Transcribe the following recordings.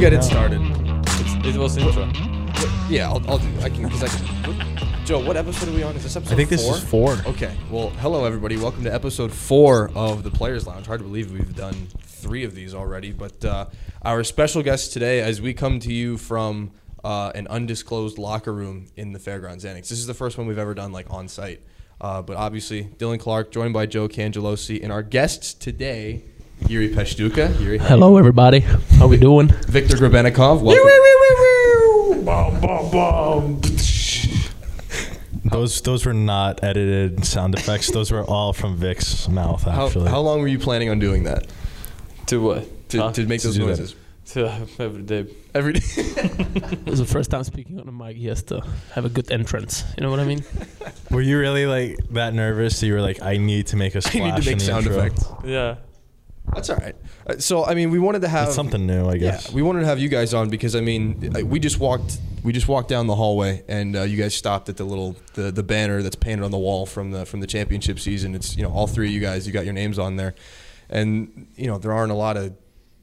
get it started. It was intro. Yeah, I'll, I'll do. I can because I can. What, Joe, what episode are we on? Is this episode? I think this four? is four. Okay. Well, hello everybody. Welcome to episode four of the Players Lounge. Hard to believe we've done three of these already, but uh, our special guest today, as we come to you from uh, an undisclosed locker room in the Fairgrounds Annex. This is the first one we've ever done like on site. Uh, but obviously, Dillon Clark, joined by Joe Cangelosi, and our guests today, Jiri Pestuka. Jiri, how you Hello, everybody. How we doing? Viktor Grebennikov. Welcome. Those those were not edited sound effects. Those were all from Vic's mouth. How, Actually, how long were you planning on doing that? To what? To, Huh? to make To those do that. noises? To uh, every day. Every day. It was the first time speaking on the mic. He has to have a good entrance. You know what I mean? were you really like that nervous? that You were like, I need to make a splash. need to in make the sound intro? effects. Yeah. That's all right. Uh, so, I mean, we wanted to have It's something new, I guess. Yeah, we wanted to have you guys on because I mean, uh, we just walked we just walked down the hallway and uh, you guys stopped at the little the, the banner that's painted on the wall from the from the championship season. It's you know all three of you guys. You got your names on there, and you know there aren't a lot of.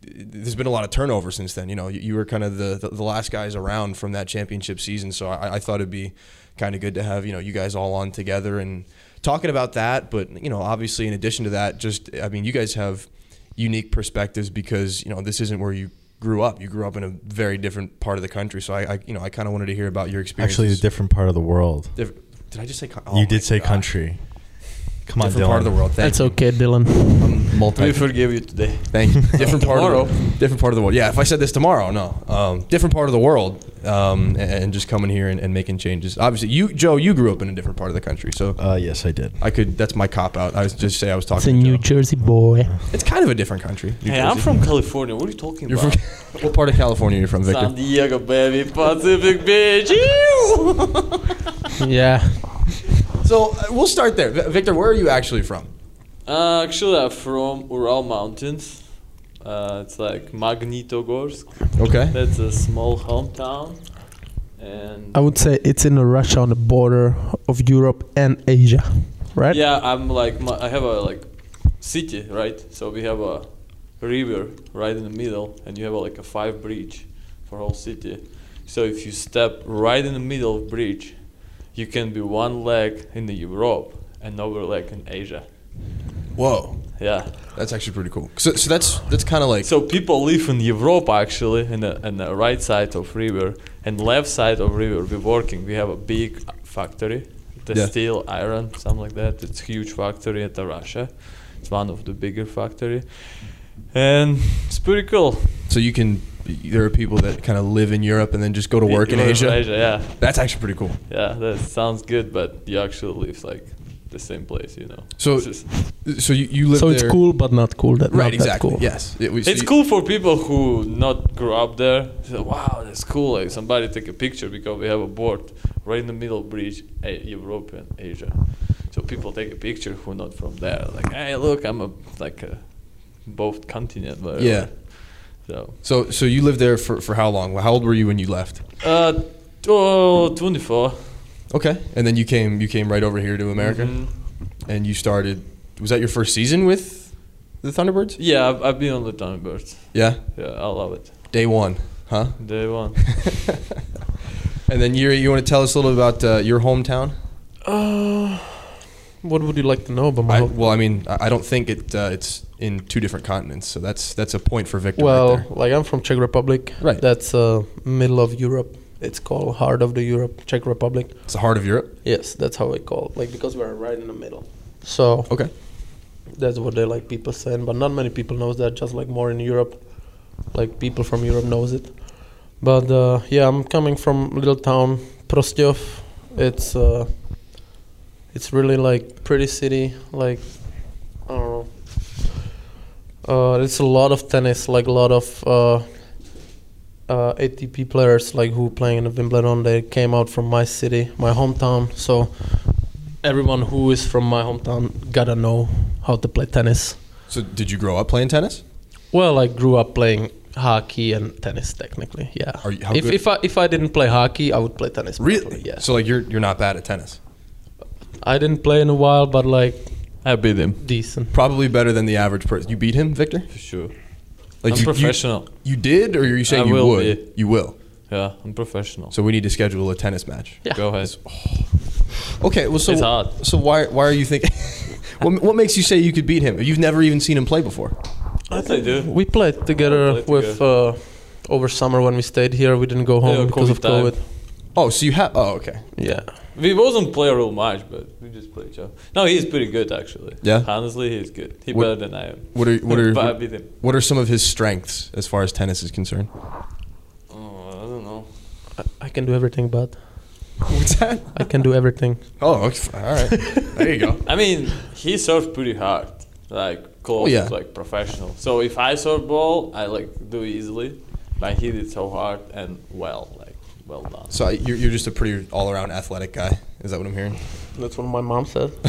There's been a lot of turnover since then. You know, you, you were kind of the, the the last guys around from that championship season. So I, I thought it'd be kind of good to have you know you guys all on together and talking about that. But you know, obviously, in addition to that, just I mean, you guys have unique perspectives because you know this isn't where you grew up. You grew up in a very different part of the country. So I, I you know, I kind of wanted to hear about your experience. Actually, a different part of the world. Diff- did I just say? co- oh you did say God. country. Come on, Different Dillon. part of the world. Thank That's you. okay, Dillon. I'm multi. We forgive you today. Thank you. Different part Tomorrow. of the, different part of the world. Yeah, if I said this tomorrow, no. Um, different part of the world, um, and, and just coming here and, and making changes. Obviously, you, Joe, you grew up in a different part of the country, so Uh, yes, I did. I could. That's my cop out. I was just say I was talking. It's a to New Joe. Jersey boy. It's kind of a different country. New Hey, I'm from California. What are you talking You're about? from what part of California? are You're from, Victor? San Diego, baby. Pacific Beach. Yeah. So uh, we'll start there. Victor, where are you actually from? uh, actually, I'm from Ural Mountains. Uh, it's like Magnitogorsk. Okay. That's a small hometown. And I would say it's in Russia on the border of Europe and Asia, right? Yeah, I'm like my, I have a like city, right? So we have a river right in the middle, and you have a, like a five bridge for whole city. So if you step right in the middle of bridge, you can be one leg in the Europe and another leg in Asia. Whoa, Yeah. that's actually pretty cool. So, so that's that's kind of like So people live in Europe actually, in the, in the right side of river and left side of river. We're working. We have a big factory, the Yeah. steel, iron, something like that. It's huge factory at the Russia. It's one of the bigger factory, and it's pretty cool. so you can. There are people that kind of live in Europe and then just go to work in live Asia. yeah, That's actually pretty cool. yeah. That sounds good, but you actually live like the same place, you know. So- It's just- So you, you live So it's there. cool, but not cool. That Right, not exactly. That cool. Yes. It was- It's you- cool for people who not grew up there. Say, wow, that's cool. Like somebody take a picture because we have a board right in the middle bridge, Europe and Asia. So people take a picture who not from there. Like, hey, look, I'm a like a both continent. Whatever. Yeah. So, So so you lived there for, for how long? How old were you when you left? uh, oh, 24. Okay. And then you came you came right over here to America Mhm. and you started. Was that your first season with the Thunderbirds? Yeah, I've, I've been on the Thunderbirds. Yeah. Yeah, I love it. Day one, huh? Day one. And then you you want to tell us a little about uh, your hometown? Uh, what would you like to know about my I, well, I mean, I I don't think it uh, it's in two different continents, so that's that's a point for Victor. Well, right like I'm from Czech Republic. Right. That's uh, middle of Europe. It's called heart of the Europe, Czech Republic. it's the heart of Europe. Yes, that's how we call it. Like because we're right in the middle. So Okay. that's what they like people saying, but not many people knows that. Just like more in Europe, like people from Europe knows it. But uh, yeah, I'm coming from little town Prostějov. It's uh, it's really like pretty city. Like I don't know. Uh, it's a lot of tennis, like a lot of uh, ATP players, like who playing in the Wimbledon. They came out from my city, my hometown. So everyone who is from my hometown gotta know how to play tennis. So, did you grow up playing tennis? Well, I grew up playing hockey and tennis. Technically, yeah. Are you- if good- if I if I didn't play hockey, I would play tennis. Really? probably, Yeah. So, like, you're you're not bad at tennis. I didn't play in a while, but like I beat him decent. Probably better than the average person. You beat him, Victor. for sure. Like I'm you, you- professional. You, did, or are you saying I you will would? be. You will. Yeah, I'm professional. So we need to schedule a tennis match. Yeah. Go ahead. Okay. Well, so It's hard. so why why are you thinking? what, what makes you say you could beat him? You've never even seen him play before. Yes, I do. We played together played with uh, over summer when we stayed here. We didn't go home Yeah, because of COVID time. COVID. Oh, so you have? Oh, okay. Yeah. We wasn't play a real much, but we just play each other. No, he's pretty good actually. Yeah? Honestly, he's good. He's What- better than I am. What are what are but I beat him. what are some of his strengths as far as tennis is concerned? Oh, I don't know. I, I can do everything, but What's that? I can do everything. Oh, okay, all right. There you go. I mean, he serves pretty hard, like close, Oh, yeah. like professional. So if I serve ball, I like do easily. But he did so hard and well, like well done. So you're you're just a pretty all around athletic guy. Is that what I'm hearing? That's what my mom said.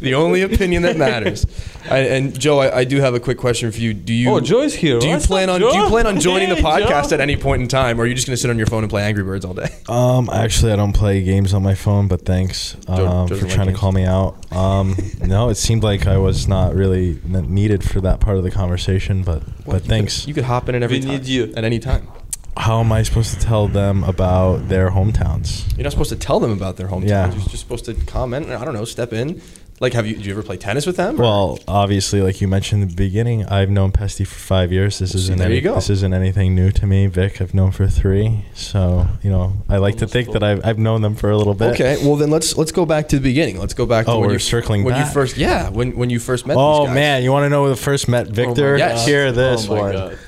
the only opinion that matters. I, and Joe, I, I do have a quick question for you. Do you? Oh, Joy's here. Do you What's plan up, on Do you plan on joining the podcast Joe. at any point in time, or are you just going to sit on your phone and play Angry Birds all day? Um, actually, I don't play games on my phone, but thanks um, doesn't for trying games. to call me out. Um, no, it seemed like I was not really needed for that part of the conversation, but but thanks. You could hop in at every We time. need you. at any time. How am I supposed to tell them about their hometowns? You're not supposed to tell them about their hometowns. Yeah. You're just supposed to comment. I don't know. Step in. Like, have you? Did you ever play tennis with them? or- Well, obviously, like you mentioned in the beginning, I've known Pesty for five years. This isn't there any, you go. this isn't anything new to me. Vic, I've known for three, so you know I like to think full. that I've, I've known them for a little bit. Okay, well then let's let's go back to the beginning. Let's go back to Oh, when we're you circling when you first yeah when when you first met. Oh, these Oh guys. man, you want to know where the first met oh Victor? Yes. Hear this oh my one. God.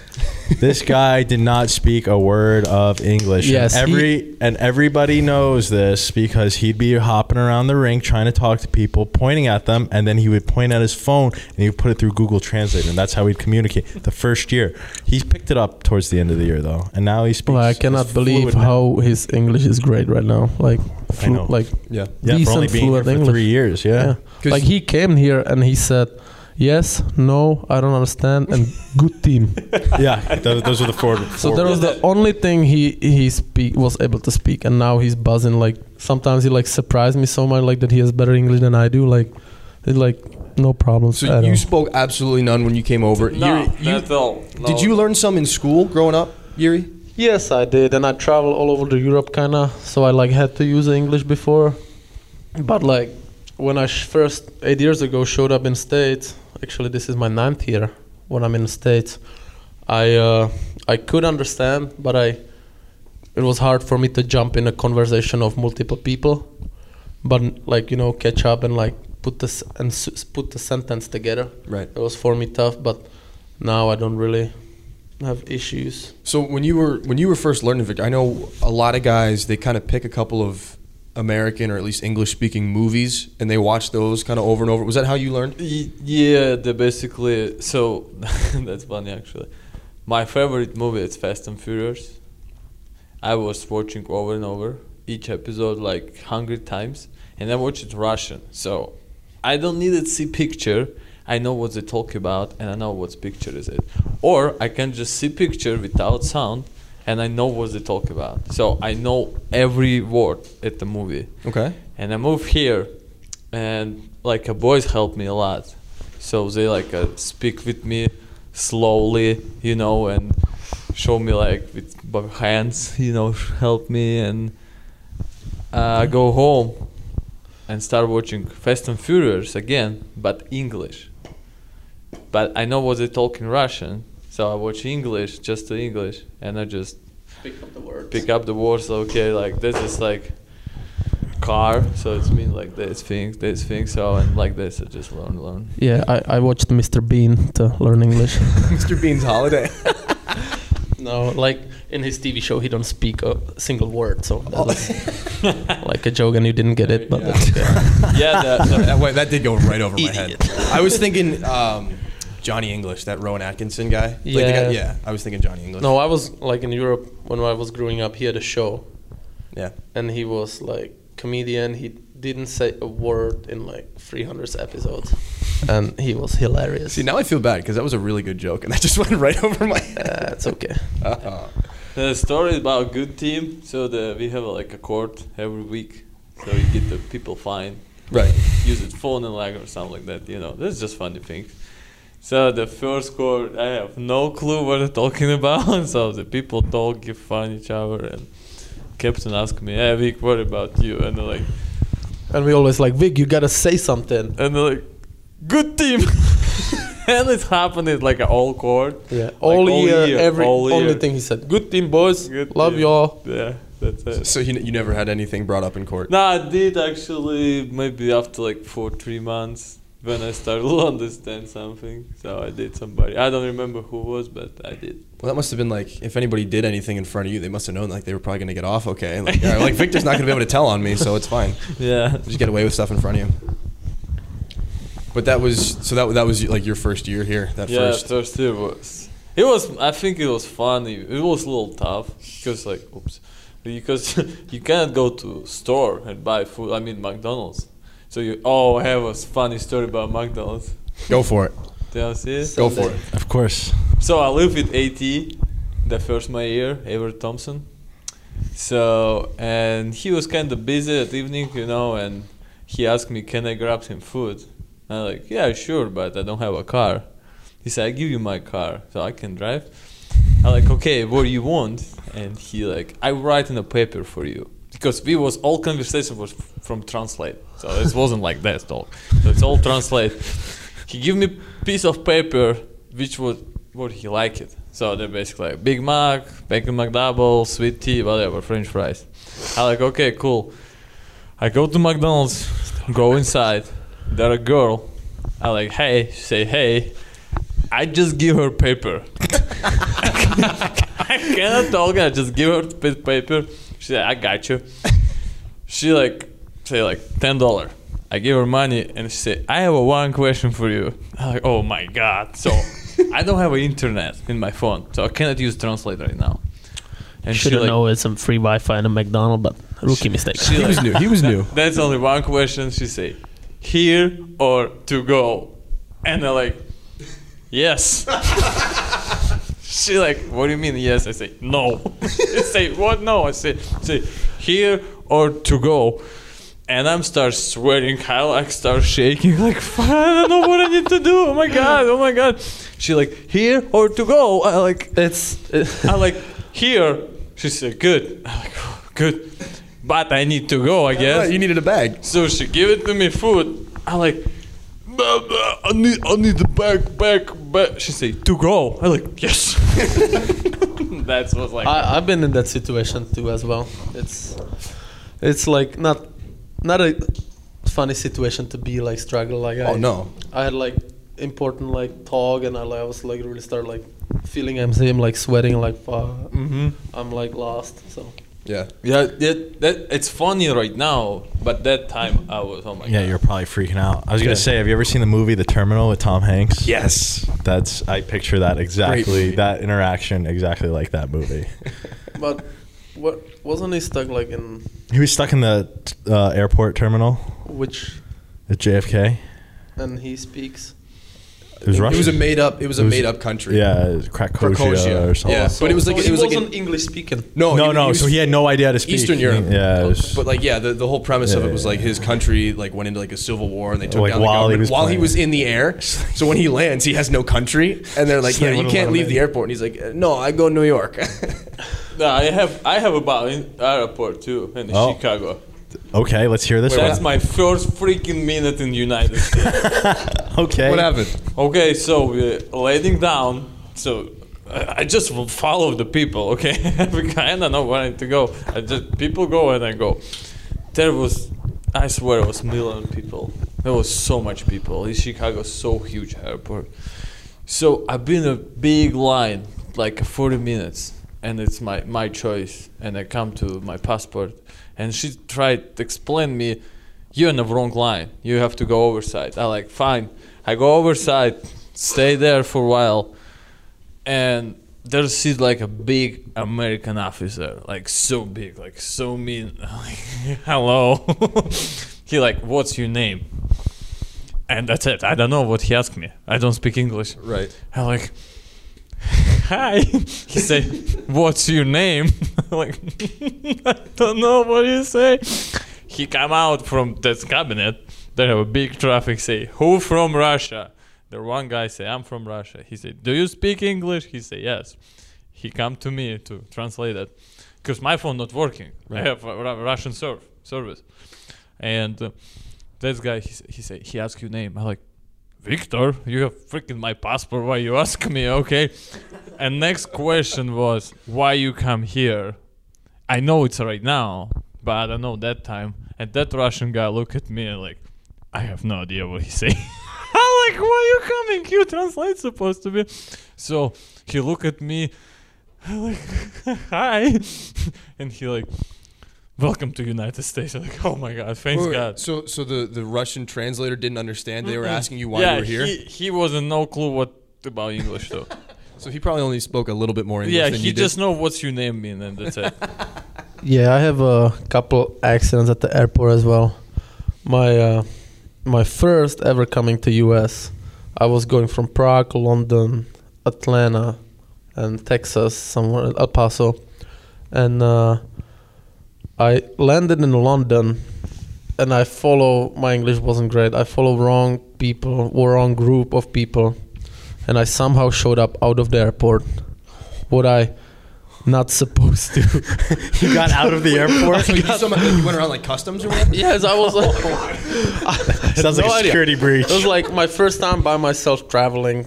This guy did not speak a word of English. And Yes, he- every and everybody knows this because he'd be hopping around the rink trying to talk to people, pointing at them, and then he would point at his phone and he would put it through Google Translate, and that's how he'd communicate. The first year, he picked it up towards the end of the year though, and now he speaks. Well, I cannot believe fluent now. how his English is great right now. Like, I flu- know. like Yeah. yeah for only decent being here fluent for English. three years. Yeah. yeah. 'Cause- Like he came here and he said, "Yes, no, I don't understand," and good team. yeah, those, those are the four. So four that was the only thing he he speak was able to speak, and now he's buzzing. Like sometimes he like surprised me so much, like that he has better English than I do. Like, it's like no problems. So at you all. spoke absolutely none when you came over. No, Jiri, you- that's all. Did you learn some in school growing up, Jiri? Yes, I did, and I traveled all over the Europe, kinda. So I like had to use English before, but like when I sh- first eight years ago showed up in States, actually this is my ninth year when I'm in the States. I uh, I could understand, but I it was hard for me to jump in a conversation of multiple people, but like you know catch up and like put this and s- put the sentence together. Right. It was for me tough, but now I don't really have issues. So when you were when you were first learning Victor, I know a lot of guys they kind of pick a couple of American or at least English speaking movies and they watch those kind of over and over. Was that how you learned? Yeah, they basically. So that's funny actually. My favorite movie is Fast and Furious. I was watching over and over each episode like hundred times, and I watched it Russian. So I don't need to see picture. I know what they talk about, and I know what picture is it. Or I can just see picture without sound, and I know what they talk about. So I know every word at the movie Okay. and I move here, and like a boys help me a lot, so they like uh, speak with me slowly, you know, and show me like with b- hands, you know, help me, and uh, I go home and start watching Fast and Furious again, but English. But I know what they talk in Russian, so I watch English, just the English, and I just Pick up the words. pick up the words okay like this is like car so it's mean like this thing this thing so and like this I just learn learn Yeah, I, I watched Mr. Bean to learn English. Mr. Bean's holiday. no, like in his TV show, he don't speak a single word, so that was like a joke, and you didn't get it, but Yeah. that's okay. yeah the, the, that, way, that did go right over my head. I was thinking um, Johnny English, that Rowan Atkinson guy. Like the guy- Yeah. yeah. I was thinking Johnny English. No, I was like in Europe when I was growing up. He had a show, Yeah. and he was like comedian. He didn't say a word in like 300 episodes, and he was hilarious. See, now I feel bad because that was a really good joke and that just went right over my head. uh, it's okay. Uh, the story is about a good team so the we have like a court every week so you get the people fine right. use it phone and like or something like that you know that's just funny thing So the first court, I have no clue what they're talking about. so the people talk, give fun each other, and captain asked me, "Hey Vic, what about you?" And they're like, And we always like, Vic, you gotta say something. and they're like, "Good team." and it happened in like an all court. Yeah. all, all year, year, every all only thing he said. Good team, boys. Good Love team. y'all. Yeah, that's it. So you, you never had anything brought up in court. No, I did actually maybe after like four, three months when I started to understand something. So I did somebody. I don't remember who was, but I did. Well, that must have been like if anybody did anything in front of you, they must have known like they were probably going to get off okay. Like, right, like Victor's not going to be able to tell on me, so it's fine. Yeah. Just get away with stuff in front of you. But that was so that that was like your first year here. That yeah, first. first year was. It was. I think it was funny. It was a little tough because like, oops, because you cannot go to store and buy food. I mean McDonald's. So you. Oh, I have a funny story about McDonald's. Go for it. Do you see it? Go for it. Of course. So I live with AT, the first my year, Everett Thompson. So and he was kind of busy at evening, you know, and he asked me, "Can I grab some food?" I'm like, "Yeah, sure, but I don't have a car." He said, "I give you my car, so I can drive." I'm like, "Okay, what do you want?" And he like, "I write in a paper for you." Because we was all conversation was from translate, so it wasn't like that talk. So it's all translate. He give me piece of paper, which was what he like it. So they're basically like Big Mac, bacon McDouble, sweet tea, whatever, French fries. I like, okay, cool. I go to McDonald's, go inside. There a girl. I like, hey, she say, hey. I just give her paper. I cannot talk. I just give her paper. She said, I got you. She like say like ten dollar. I give her money and she say, I have a one question for you. I'm like, oh my god. So I don't have an internet in my phone, so I cannot use translate right now. And she Should have like, known it's some free Wi-Fi in a McDonald's, but rookie mistake. she He was new. He was new. that's only one question. She say, here or to go, and I like, yes. she like, what do you mean yes? I say no. I say what? No. I say say here or to go. And I'm start sweating. I like start shaking. Like "Fuck, I don't know what I need to do. Oh my god. Oh my god. She like here or to go. I like It's. I like here. She said good. I like oh, good, but I need to go. I guess. You needed a bag. So she give it to me food. I like, "Bah, bah, I need, I need the back, back, back. She say to go. I like yes. That's what's like. I, I've been in that situation too as well. It's it's like not not a funny situation to be like struggle like Oh I, no. I had like important like talk and I, like, I was like really start like feeling I'm him like sweating like fuck mm-hmm. I'm like lost so Yeah. Yeah, that, that it's funny right now, but that time I was oh my Yeah, god. you're probably freaking out. I was gonna Yeah. say, have you ever seen the movie The Terminal with Tom Hanks? Yes. That's I picture that exactly movie. that interaction exactly like that movie. but what wasn't he stuck like in he was stuck in the uh, airport terminal which at JFK. and he speaks It was It was a made up. It was a It was- made up country. Yeah, Krakozhia, Krakozhia. or something. Yeah. so, but it was like- so it he was like wasn't an- English speaking No. no, he- no. he was so he had no idea how to speak. Eastern Europe. Yeah. it was- But like, yeah, the, the whole premise of it was like his country like went into like a civil war and they took Like, down the while he government was while he was in the air. So when he lands, he has no country, and they're like, So yeah, you can't leave the airport. And he's like, uh, no, I go to New York. No, I have I have about in airport too in Oh. Chicago. okay, let's hear this That's one. my first freaking minute in United States. okay. what happened? Okay, so we're laying down. So I I just follow the people. Okay, I don't know where to go. I just people go and I go. There was, I swear, it was million people. There was so much people. In Chicago, so huge airport. So I've been a big line, like 40 minutes, and it's my my choice. And I come to my passport, and she tried to explain me, you're in the wrong line. You have to go overside. I like fine. I go overside, stay there for a while, and there's see like a big American officer, like so big, like so mean. Like, hello. he like, what's your name? And that's it. I don't know what he asked me. I don't speak English. Right. I like, hi. he say, what's your name? I'm like, I don't know what you say. He come out from that cabinet. They have a big traffic say, who from Russia? The one guy say, "I'm from Russia." He said, "Do you speak English?" He said, "Yes." He come to me to translate it because my phone not working. Right. I have a Ru- Russian serv- service, and uh, this guy he, he say he ask you name. I like Victor. You have freaking my passport. Why you ask me? Okay. and next question was why you come here. I know it's right now, but I don't know that time. And that Russian guy look at me and like, I have no idea what he's saying. I'm like, why are you coming? You translate supposed to be. So he look at me, I'm like, hi, and he like, welcome to United States. I'm like, oh my god, thanks Wait, wait, God. So so the, the Russian translator didn't understand. They were asking you why yeah, you were here. He, he wasn't no clue what about English though. so he probably only spoke a little bit more English yeah, than he you did. just know what's your name mean and that's it. Yeah, I have a couple accidents at the airport as well. My uh, my first ever coming to US, I was going from Prague, London, Atlanta, and Texas, somewhere El Paso, and uh, I landed in London, and I follow. My English wasn't great. I follow wrong people, wrong group of people, and I somehow showed up out of the airport. What I not supposed to. You got out of the airport. So you, somehow, you went around like customs or what? Yes, I was like, Sounds like No a idea. security breach. it was like my first time by myself traveling,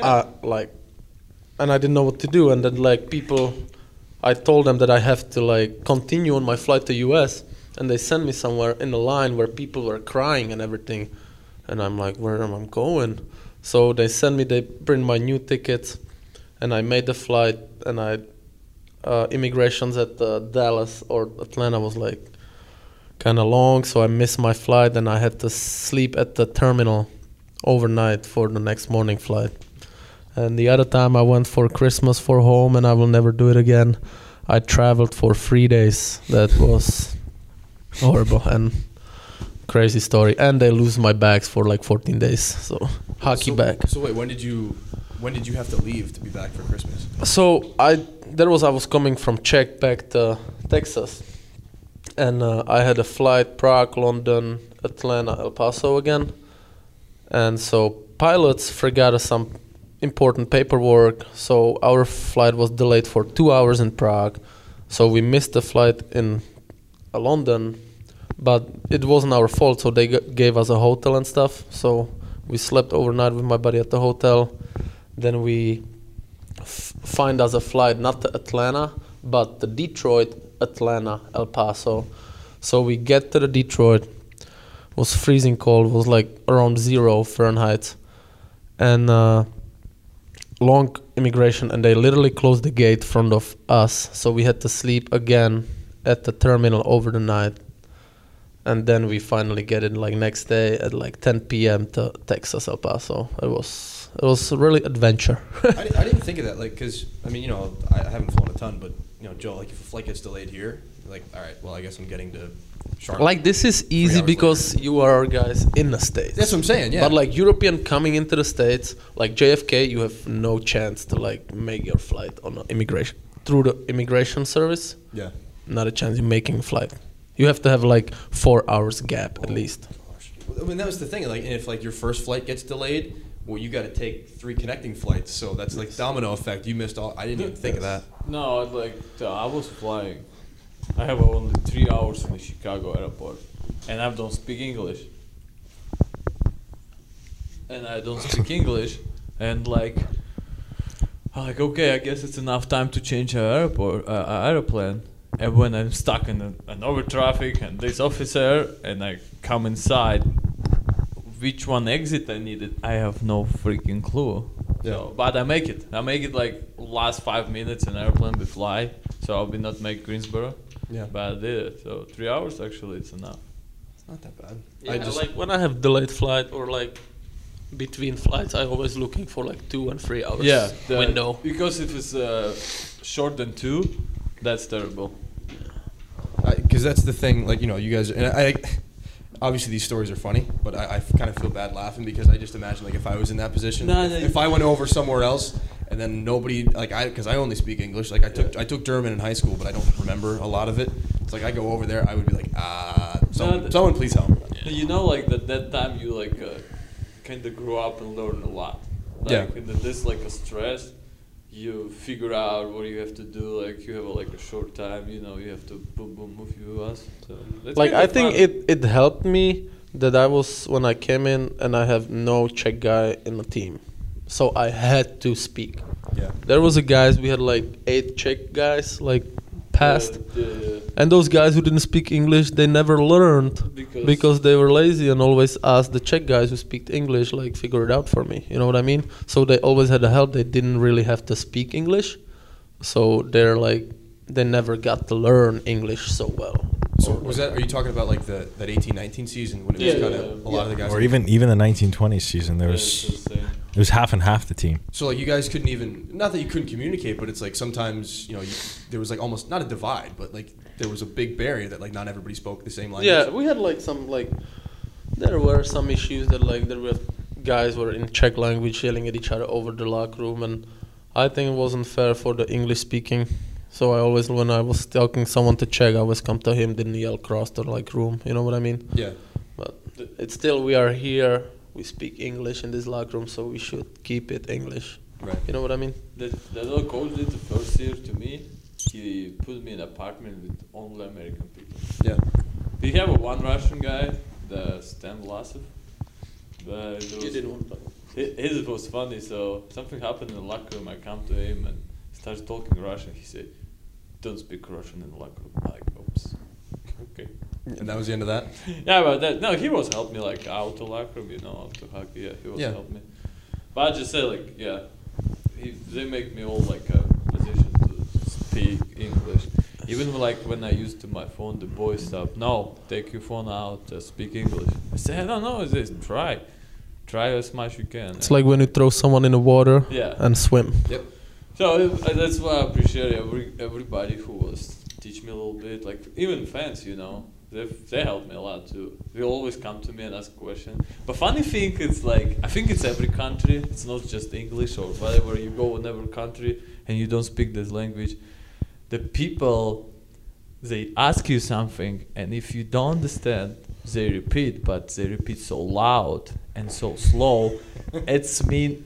uh, like, and I didn't know what to do. And then like people, I told them that I have to like continue on my flight to US, and they sent me somewhere in a line where people were crying and everything, and I'm like, where am I going? So they sent me, they print my new tickets, and I made the flight, and I, uh, immigrations at uh, Dallas or Atlanta was like kind of long, so I missed my flight and I had to sleep at the terminal overnight for the next morning flight. And the other time I went for Christmas for home and I will never do it again. I traveled for three days. That was horrible and crazy story. And they lose my bags for like 14 days. So hockey so, bag. So wait, when did you when did you have to leave to be back for Christmas? So I there was I was coming from Czech back to Texas, and uh, I had a flight Prague, London, Atlanta, El Paso again, and so pilots forgot some important paperwork. So our flight was delayed for two hours in Prague, so we missed the flight in uh, London, but it wasn't our fault. So they g- gave us a hotel and stuff. So we slept overnight with my buddy at the hotel. Then we find us a flight not to Atlanta, but to Detroit, Atlanta, El Paso. So we get to the Detroit. It was freezing cold. Was like around zero Fahrenheit, and uh, long immigration. And they literally closed the gate in front of us. So we had to sleep again at the terminal over the night. And then we finally get it like next day at like 10 p.m. to Texas, El Paso. It was it was really adventure. I, I didn't think of that, like, because I mean, you know, I, I haven't flown a ton, but you know, Joe, like, if a flight gets delayed here, like, all right, well, I guess I'm getting to Charlotte. Like this is easy because you are guys in the states. that's what I'm saying, yeah. But like European coming into the states, like JFK, you have no chance to like make your flight on immigration through the immigration service. yeah. Not a chance you're making flight. You have to have like four hours gap at least. I mean, that was the thing. Like, if like your first flight gets delayed, well, you got to take three connecting flights. So that's like domino effect. You missed all. I didn't even think of that. No, I'd like I was flying. I have only three hours in the Chicago airport, and I don't speak English. And I don't speak English, and like, I'm like okay, I guess it's enough time to change our airport, uh, airplane. And when I'm stuck in an over traffic and this officer, and I come inside, which one exit I needed, I have no freaking clue. So, but I make it. I make it like last five minutes in airplane we fly. So I'll be not make Greensboro. Yeah. But I did it. So three hours actually it's enough. It's not that bad. Yeah, I just like when I have delayed flight or like between flights, I always looking for like two and three hours Yeah. the- window. Because if it's uh, short than two, that's terrible. because that's the thing. Like you know, you guys and I. Obviously, these stories are funny, but I, I kind of feel bad laughing because I just imagine like if I was in that position, No, if, no, if I went over somewhere else and then nobody like I because I only speak English. Like I took I took German in high school, but I don't remember a lot of it. It's like I go over there, I would be like, ah, someone, th- someone please help. You know, like that that time you like uh, kind of grow up and learn a lot. Like Yeah. in the, this like a stress, you figure out what you have to do. Like you have a, like a short time, you know, you have to boom boom move you us. So like I think fun. it it helped me that I was when I came in and I have no Czech guy in the team, so I had to speak. Yeah. There was a guys we had like eight Czech guys like passed, The- the- and those guys who didn't speak English they never learned because, because they were lazy and always asked the Czech guys who speak English like figure it out for me. You know what I mean? So they always had the help. They didn't really have to speak English, so they're like they never got to learn English so well. So was that? Are you talking about like the that eighteen nineteen season when it Yeah, was kind yeah, of a lot of the guys? Or even even the 1920s season, there Yeah, was it's the same. It was half and half the team. So like you guys couldn't even not that you couldn't communicate, but it's like sometimes you know you, there was like almost not a divide, but like there was a big barrier that like not everybody spoke the same language. Yeah, we had like some like there were some issues that like there were guys were in Czech language yelling at each other over the locker room, and I think it wasn't fair for the English speaking. So I always, when I was talking someone to Czech, I always come to him, didn't yell across the like room. You know what I mean? Yeah. But it's still we are here. We speak English in this locker room, so we should keep it English. Right. You know what I mean? That that little coach did the first year to me. He put me in an apartment with only American people. Yeah. We have a one Russian guy, the Stan Vlasov. But it was, want to. his was funny. So something happened in the locker room. I come to him and starts talking Russian. He said, "Don't speak Russian in the locker room." Like, oops. Okay. And that was the end of that. Yeah, but that no, he was helped me like out to locker room, you know, out to hockey. Yeah, he was Yeah. helped me. But I just say like, yeah, he, they make me all like a position to speak English. Even like when I used to my phone, the boys stop. No, take your phone out, just speak English. I say, I don't know. I say, try, try as much as you can. It's like when you throw someone in the water yeah. and swim. Yep. So uh, that's why I appreciate every everybody who was teach me a little bit. Like even fans, you know, they they helped me a lot too. They always come to me and ask questions. But funny thing, it's like I think it's every country. It's not just English or whatever. You go in every country and you don't speak this language. The people they ask you something, and if you don't understand, they repeat, but they repeat so loud and so slow. it's mean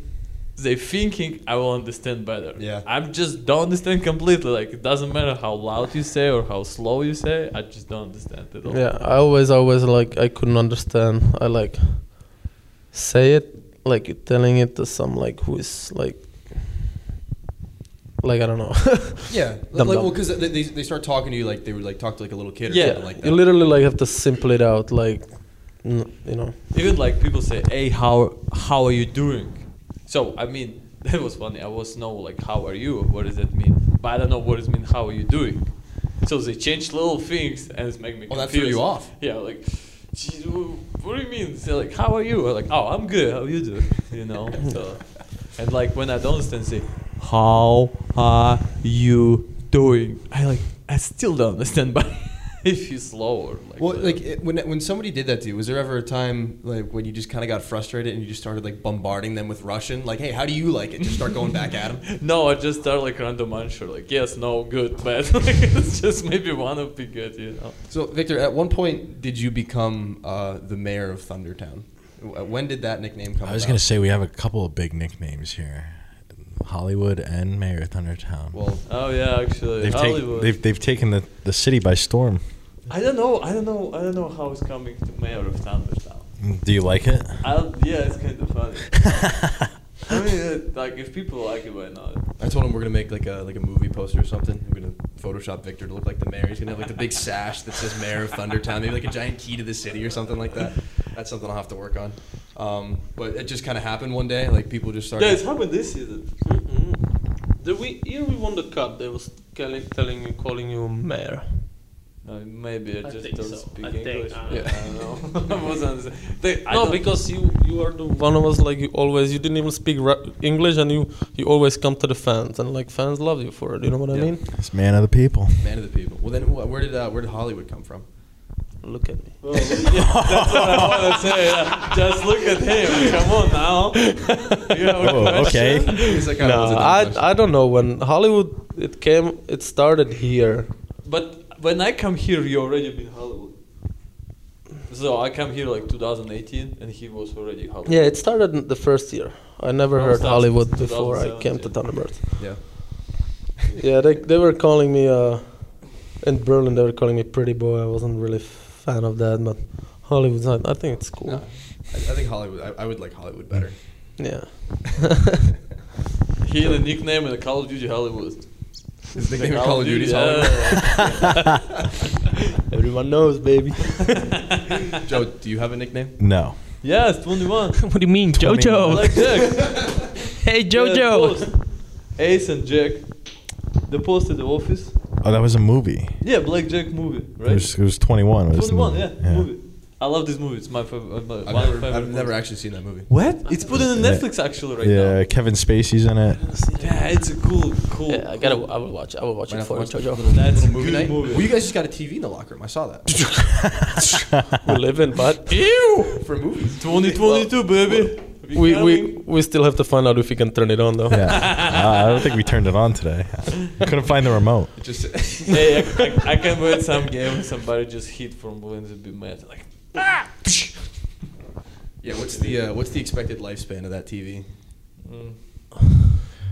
they thinking I will understand better. Yeah. I'm just don't understand completely. Like it doesn't matter how loud you say or how slow you say. I just don't understand at all. Yeah, I always, always like I couldn't understand. I like say it like you're telling it to some like who is like like I don't know. Yeah. Dum like, dum. well, because they, they, they start talking to you like they would like talk to like a little kid or Yeah. something like that. you literally like have to simple it out, like n- you know. Even like people say, "Hey, how how are you doing?" So I mean, that was funny. I was know like, "How are you?" What does that mean? But I don't know what does it mean. How are you doing? So they change little things and it's make me. Oh, that confused. threw you off. Yeah, like, "Geez, what do you mean? They're like, "How are you?" I'm like, "Oh, I'm good. How you doing?" You know. so, and like when I don't understand, say, "How are you doing?" I like, I still don't understand, but if you slower, like, Well, the- like it, when when somebody did that to you, was there ever a time like when you just kind of got frustrated and you just started like bombarding them with Russian? Like, hey, how do you like it? Just start going back at them. No, I just start like random answer, like yes, no, good, bad. like it's just maybe one of be good, you know. So, Victor, at one point, did you become uh, the mayor of Thundertown? W- When did that nickname come? I was gonna say we have a couple of big nicknames here, Hollywood and Mayor of Thundertown. Well, Oh yeah, actually, they've, Hollywood. take, they've they've taken the, the city by storm. I don't know, I don't know, I don't know how it's coming to mayor of Thundertown. Do you like it? I don't, yeah, it's kind of funny. I mean, uh, like if people like it, why not? I told him we're gonna make like a like a movie poster or something. We're gonna Photoshop Victor to look like the mayor. He's gonna have like the big sash that says Mayor of Thundertown, maybe like a giant key to the city or something like that. That's something I'll have to work on. Um, but it just kind of happened one day. Like people just started. Yeah, it's happened this season. The we year we won the cup, they was telling telling you calling you mayor. Uh, maybe I I just think don't so. speak I think, English. uh, yeah. I don't know. I wasn't. They, I no, don't- because you you are the one of us like you always you didn't even speak ra- English and you you always come to the fans and like fans love you for it. You know what I mean? It's man of the people. Man of the people. Well, then wh- where did uh, where did Hollywood come from? Look at me. Well, yeah, that's what I want to say. yeah. Just look at him. Come on now. You have a Oh, okay. question? Like, kind of was a No, I. I don't know when Hollywood it came it started here. But when I come here, you already been Hollywood. So I came here like 2018, and he was already Hollywood. Yeah, it started the first year. I never Oh, heard Hollywood before I came to 2017. Thunderbirds. Yeah. Yeah, they they were calling me uh, in Berlin. They were calling me pretty boy. I wasn't really fan of that, but Hollywood's not. I think it's cool. No, I, I think Hollywood. I, I would like Hollywood better. Yeah. He had a nickname in the Call of Duty Hollywood. His The nickname in Call of Duty is yeah. Everyone knows, baby. Joe, do you have a nickname? No. yes, 21. what do you mean, I Jojo? like Jack. hey, Yeah, Jojo. post. Ace and Jack. They posted the office. Oh, that was a movie. Yeah, Black Jack movie, It right? was, it was 21. was the 21, yeah, movie. movie. I love this movie. It's my favorite. Uh, my, I've never, favorite I've never actually seen that movie. What? It's put in Yeah. Netflix actually right now. yeah, Kevin Spacey's in it. Yeah, it's a cool, cool. Yeah, I gotta. cool- I will watch. I will watch Might it have for watch Jojo. That's little a movie night. movie. Well, you guys just got a TV in the locker room. I saw that. we live in, but Ew! For movies. 2022, baby. We, we we still have to find out if we can turn it on though. Yeah. uh, I don't think we turned it on today. I couldn't find the remote. Just hey, I, I, I can wait some game somebody just hit from wins and be mad. Like, ah! yeah. What's the uh, what's the expected lifespan of that TV? mm,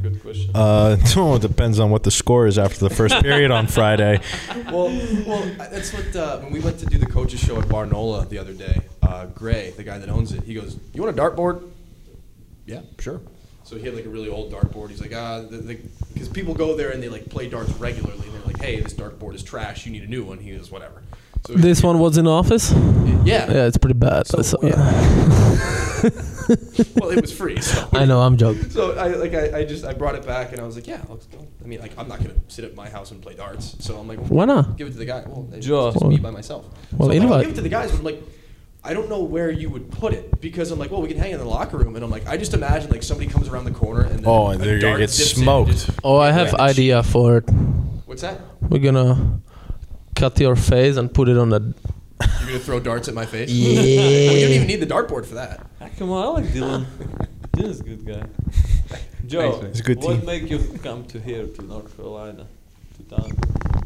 good question. Uh, it depends on what the score is after the first period on Friday. Well, well, that's what uh, when we went to do the coaches show at Barnola the other day. Uh, Gray, the guy that owns it, he goes, "You want a dartboard?" Yeah, sure. So he had like a really old dartboard. He's like, ah, because people go there and they like play darts regularly. And they're like, hey, this dartboard is trash. You need a new one. He goes, whatever. So This one was in office. yeah. Yeah, it's pretty bad. So, So- yeah. well, it was free. So I know. I'm joking. So I like I, I just I brought it back and I was like, yeah, let's go. I mean, like I'm not gonna sit at my house and play darts. So I'm like, well, Why not? Give it to the guy. Well, it's Joe. just me by myself. Well, so I'm like, I'll give it to the guys, but I'm like, I don't know where you would put it because I'm like, well, we can hang it in the locker room, and I'm like, I just imagine like somebody comes around the corner and then Oh, and they're gonna get zips in and smoked. just- Oh, I have Yeah. idea for it. What's that? We're gonna cut your face and put it on a. You're gonna throw darts at my face? Yeah. well, you don't even need the dartboard for that. Ah, come on, I like Dillon. Dillon's a good guy. Joe, Thanks. It's a good what team. make you come to here to North Carolina, to town?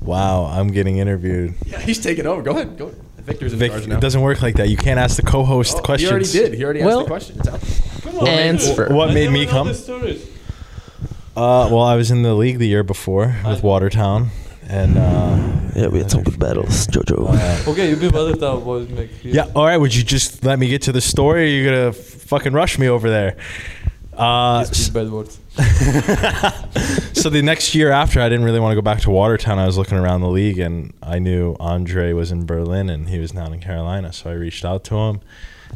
Wow, I'm getting interviewed. Yeah, he's taking over. Go ahead. Go ahead. Victor's in Vic, charge now. it doesn't work like that. You can't ask the co-host Oh, questions. He already did. He already asked the question. It's out. Come on, Answer. man. What made me come? Uh, well, I was in the league the year before with Watertown, and uh, Yeah, we had some good battles, Jojo. uh, Okay, you been other town boys make yeah. All right, would you just let me get to the story? Or are you gonna fucking rush me over there? Uh, Speak bad words. so the next year after, I didn't really want to go back to Watertown. I was looking around the league, and I knew Andre was in Berlin, and he was down in Carolina. So I reached out to him,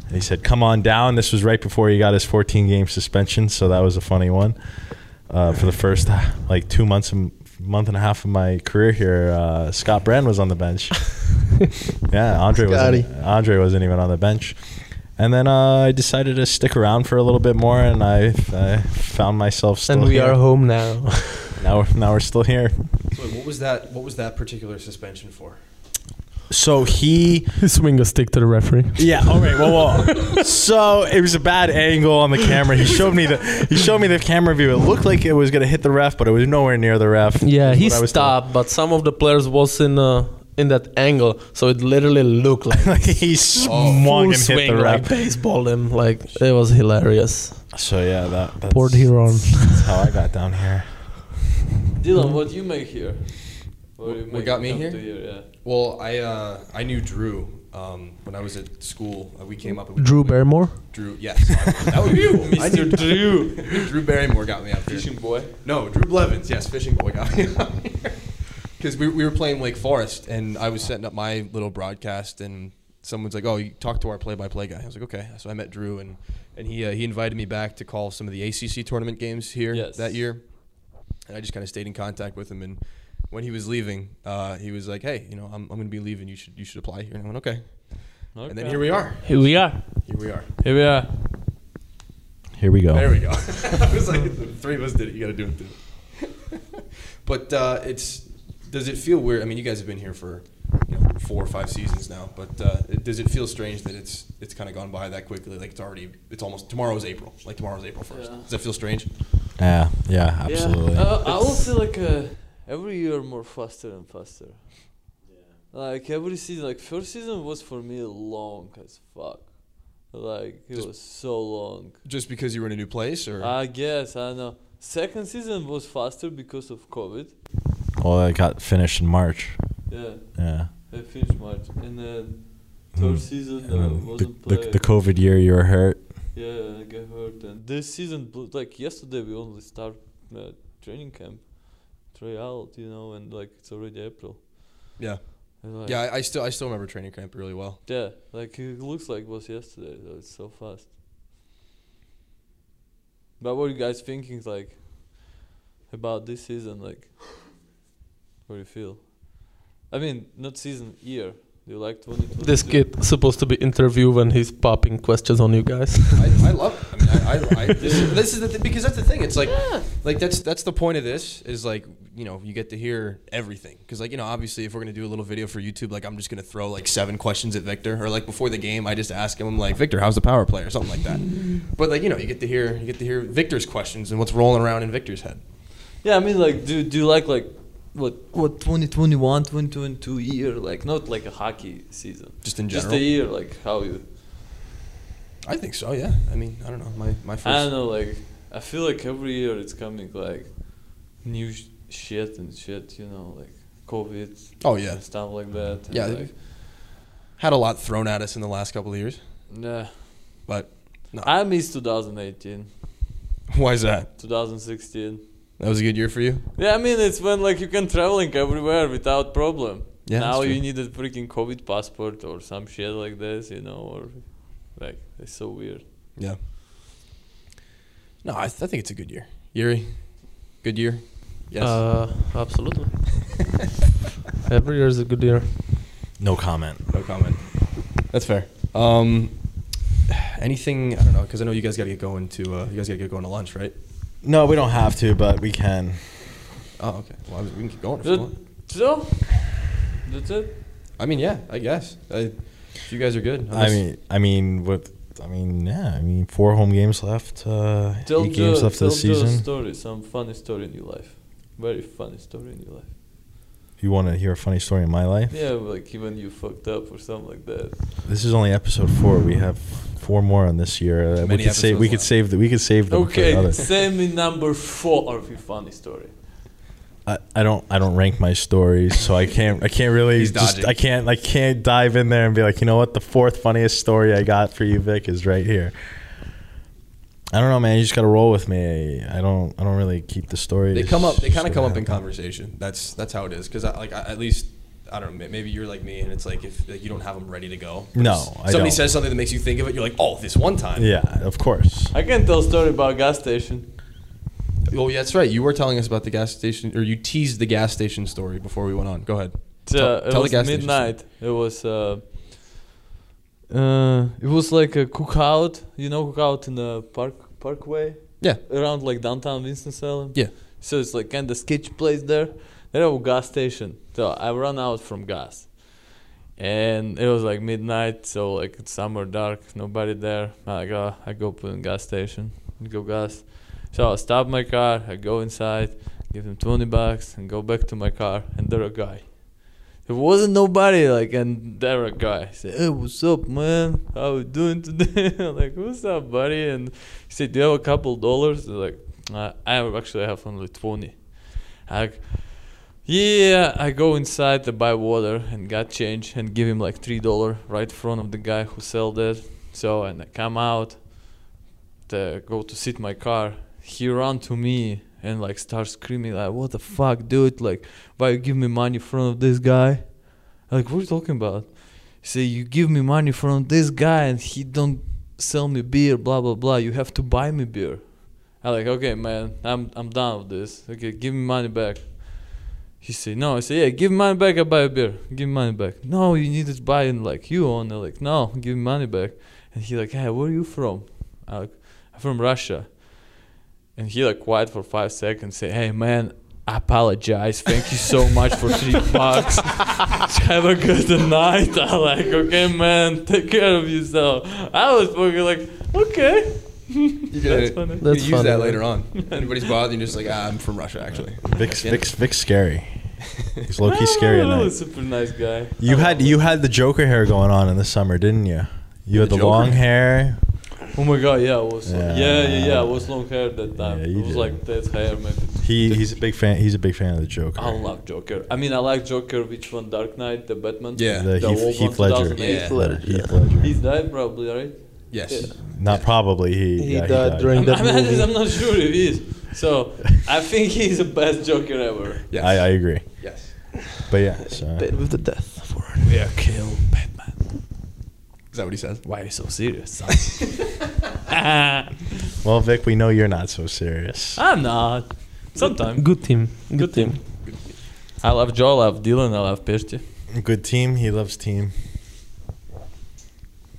and he said, "Come on down." This was right before he got his 14 game suspension, so that was a funny one. Uh, for the first like two months, and month and a half of my career here, uh, Scott Brand was on the bench. yeah, Andre wasn't, Andre wasn't even on the bench. And then uh, I decided to stick around for a little bit more, and I, I found myself still and we here. are home now. Now, we're, now we're still here. So what was that? What was that particular suspension for? So he, Swing a stick to the referee. yeah, all right, well, well, so it was a bad angle on the camera. He showed me the, he showed me the camera view. It looked like it was gonna hit the ref, but it was nowhere near the ref. Yeah, he what was stopped, but some of the players was in uh, in that angle, so it literally looked like like he swung full and hit swing, the like ref. baseball him. Like it was hilarious. So yeah, that that's, Port Huron. that's how I got down here. Dillon, what do you make here? What, do you What make got me come here? to yeah. Well, I uh, I knew Drew um, when I was at school. Uh, we came up. and we- Drew we- Barrymore. Drew, yes, I was- that was you, I knew Mr. Drew. Drew Barrymore got me out there. Fishing boy. No, Drew Blevins, yes, fishing boy got me out here. Because we, we were playing Wake Forest, and I was setting up my little broadcast, and someone's like, "Oh, you talk to our play-by-play guy." I was like, "Okay." So I met Drew, and and he uh, he invited me back to call some of the ACC tournament games here Yes. that year, and I just kind of stayed in contact with him. And when he was leaving, uh, he was like, "Hey, you know, I'm, I'm going to be leaving. You should you should apply here." And I went, "Okay." And then here we are. Here we are. Here we are. Here we are. Here we go. There we go. I was like, the three of us did it. You got to do it too. but uh, it's. Does it feel weird? I mean, you guys have been here for you know, four or five seasons now. But uh, does it feel strange that it's it's kind of gone by that quickly? Like it's already. It's almost tomorrow's April. Like tomorrow's April first. Yeah. Does that feel strange? Yeah, yeah, absolutely. Yeah. Uh, I will say like uh, every year more faster and faster. Yeah. Like every season, like first season was for me long as fuck. Like it Just- was so long. Just because you were in a new place, or I guess I don't know. Second season was faster because of COVID. Well, I got finished in March. Yeah, Yeah. I finished March, and then Mm. season And uh, the, wasn't the, played. the COVID year, you were hurt. Yeah, I got hurt, and this season, like yesterday, we only start uh, training camp, try out, you know, and like it's already April. yeah, like, yeah. I, I still I still remember training camp really well. Yeah, like it looks like it was yesterday. So it's so fast. But what are you guys thinking, like, about this season? Like, what do you feel? I mean, not season, year. Do you like 2020? This kid supposed to be interview when he's popping questions on you guys. I, I love. It. I mean, I, I, I this, is, this is the th- because that's the thing. It's like, like that's that's the point of this is like you know you get to hear everything because like you know obviously if we're gonna do a little video for YouTube like I'm just gonna throw like seven questions at Viktor or like before the game I just ask him I'm like Viktor how's the power play or something like that. But like you know you get to hear you get to hear Viktor's questions and what's rolling around in Viktor's head. Yeah, I mean, like, do do you like like what what 2021, 2022 year? Like, not like a hockey season, Just in general. just a year. Like, how you? I think so. Yeah. I mean I don't know my my first. I don't know. Like, I feel like every year it's coming like new sh- shit and shit. You know, like COVID. Oh, yeah. and stuff like that. Yeah, like, had a lot thrown at us in the last couple of years. nah. But no. I miss 2018, Why is that? 2016. That was a good year for you. Yeah, I mean it's when like you can traveling everywhere without problem. Yeah, now you need a freaking COVID passport or some shit like this, you know, or like it's so weird. Yeah. No, I, th- I think it's a good year. Jiri, good year. Yes. Uh, absolutely. Every year is a good year. No comment. no comment. That's fair. Um, anything I don't know because I know you guys got to get going to uh, you guys got to get going to lunch, right? No, we don't have to, but we can. Oh, okay. Well, I was- we can keep going if you want. So that's it. I mean, yeah, I guess. I, if you guys are good. I Unless- mean, I mean, what? I mean, yeah. I mean, four home games left. Uh, Tell eight games the, left tell of the season. the story, some funny story in your life. Very funny story in your life. You want to hear a funny story in my life? Yeah, like even you fucked up or something like that. This is only episode four. We have four more on this year. Uh, we Many could save. We episodes could save. The, we could save them Okay, for send me number four of your funny story. I, I don't. I don't rank my stories, so I can't. I can't really. He's just, dodging. I can't. I can't dive in there and be like, you know what? The fourth funniest story I got for you, Vic, is right here. I don't know, man. You just gotta roll with me. I don't. I don't really keep the stories. they come up. They kind of come up in conversation. That's that's how it is. Because like I, at least I don't know. Maybe you're like me, and it's like if like, you don't have them ready to go. No, I somebody don't. says something that makes you think of it. You're like, oh, this one time. Yeah, of course. I can tell a story about a gas station. Oh, yeah, that's right. You were telling us about the gas station, or you teased the gas station story before we went on. Go ahead. It's, Tell- uh, it tell the was gas station midnight. It was uh, uh, it was like a cookout. You know, cookout in the park parkway Yeah. around like downtown Winston Salem. Yeah. So it's like kind of sketch place there. They have a gas station. So I run out from gas, and it was like midnight. So like it's summer dark, nobody there. I go, I go put in gas station, go gas. So I stop my car. I go inside, give him twenty bucks, and go back to my car. And there a guy. There wasn't nobody like, and there a guy. Said, "Hey, what's up, man? How you doing today?" I'm like, "What's up, buddy?" And he said, "Do you have a couple dollars?" I'm like, "I actually have only 20 I like, yeah, I go inside to buy water and got change and give him like three dollar right front of the guy who sell that. So and I come out to go to sit my car. He run to me and like start screaming like, "What the fuck, dude? Like, why you give me money in front of this guy?" Like, what are you talking about? He say, "You give me money from this guy and he don't sell me beer, blah blah blah. You have to buy me beer." I'm like, "Okay, man, I'm I'm done with this. Okay, give me money back." He say "No." I say "Yeah, give me money back. I buy a beer. Give me money back." No, you need to buy it like you own. I'm like, "No, give me money back." And he like, "Hey, where are you from?" I'm like, "I'm from Russia." And he like quiet for five seconds. Say, "Hey, man." I apologize. Thank you so much for three bucks. Have a good night. I'm like, okay, man, take care of yourself. I was fucking like, okay. You That's can, funny. you That's can use funny, that man. later on. Anybody's bothering you, just like, ah, I'm from Russia, actually. Vic's, Yeah. Vic's, Vic's scary. He's low key scary at Oh, night. Super nice guy. You had you had the Joker hair going on in the summer, didn't you? You had The the, long hair. Oh my god, yeah, I was. Yeah. Yeah, yeah, yeah. I was long hair that time. Yeah, it was did. like that hair, maybe. He he's a big fan. He's a big fan of the Joker. I love Joker. I mean, I like Joker. Which one? Dark Knight, the Batman. Yeah. The the Heath, Heath Ledger. Yeah. Ledger, Heath. Ledger. He's died probably, right? Yes. Yeah. Not probably. He He yeah, died during I'm, that I'm, movie. I'm not sure if he is. So I think he's the best Joker ever. Yes. I, I agree. yes. But yeah, so with the death for We are kill Batman. Is that what he says? Why are you so serious? well, Vic, we know you're not so serious. I'm not. Sometimes. Good team. Good, Good team. team. I love Joe, I love Dillon, I love Peshti. Good team. He loves team.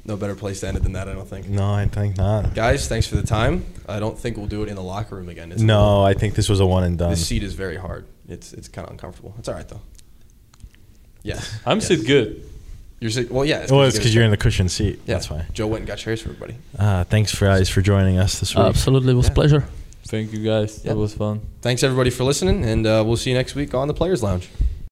No better place to end it than that, I don't think. No, I think not. Guys, thanks for the time. I don't think we'll do it in the locker room again. It's No, little- I think this was a one and done. This seat is very hard. It's it's kind of uncomfortable. It's all right though. Yes. I'm yes. sit good. You're sit. Well, yeah. Well, it's because you're in the cushion seat. Yeah. That's why. Joe went and got chairs for everybody. Uh, thanks for guys for joining us this week. Absolutely, it was Yeah. pleasure. Thank you guys. Yeah. That was fun. Thanks everybody for listening, and uh, we'll see you next week on the Players Lounge.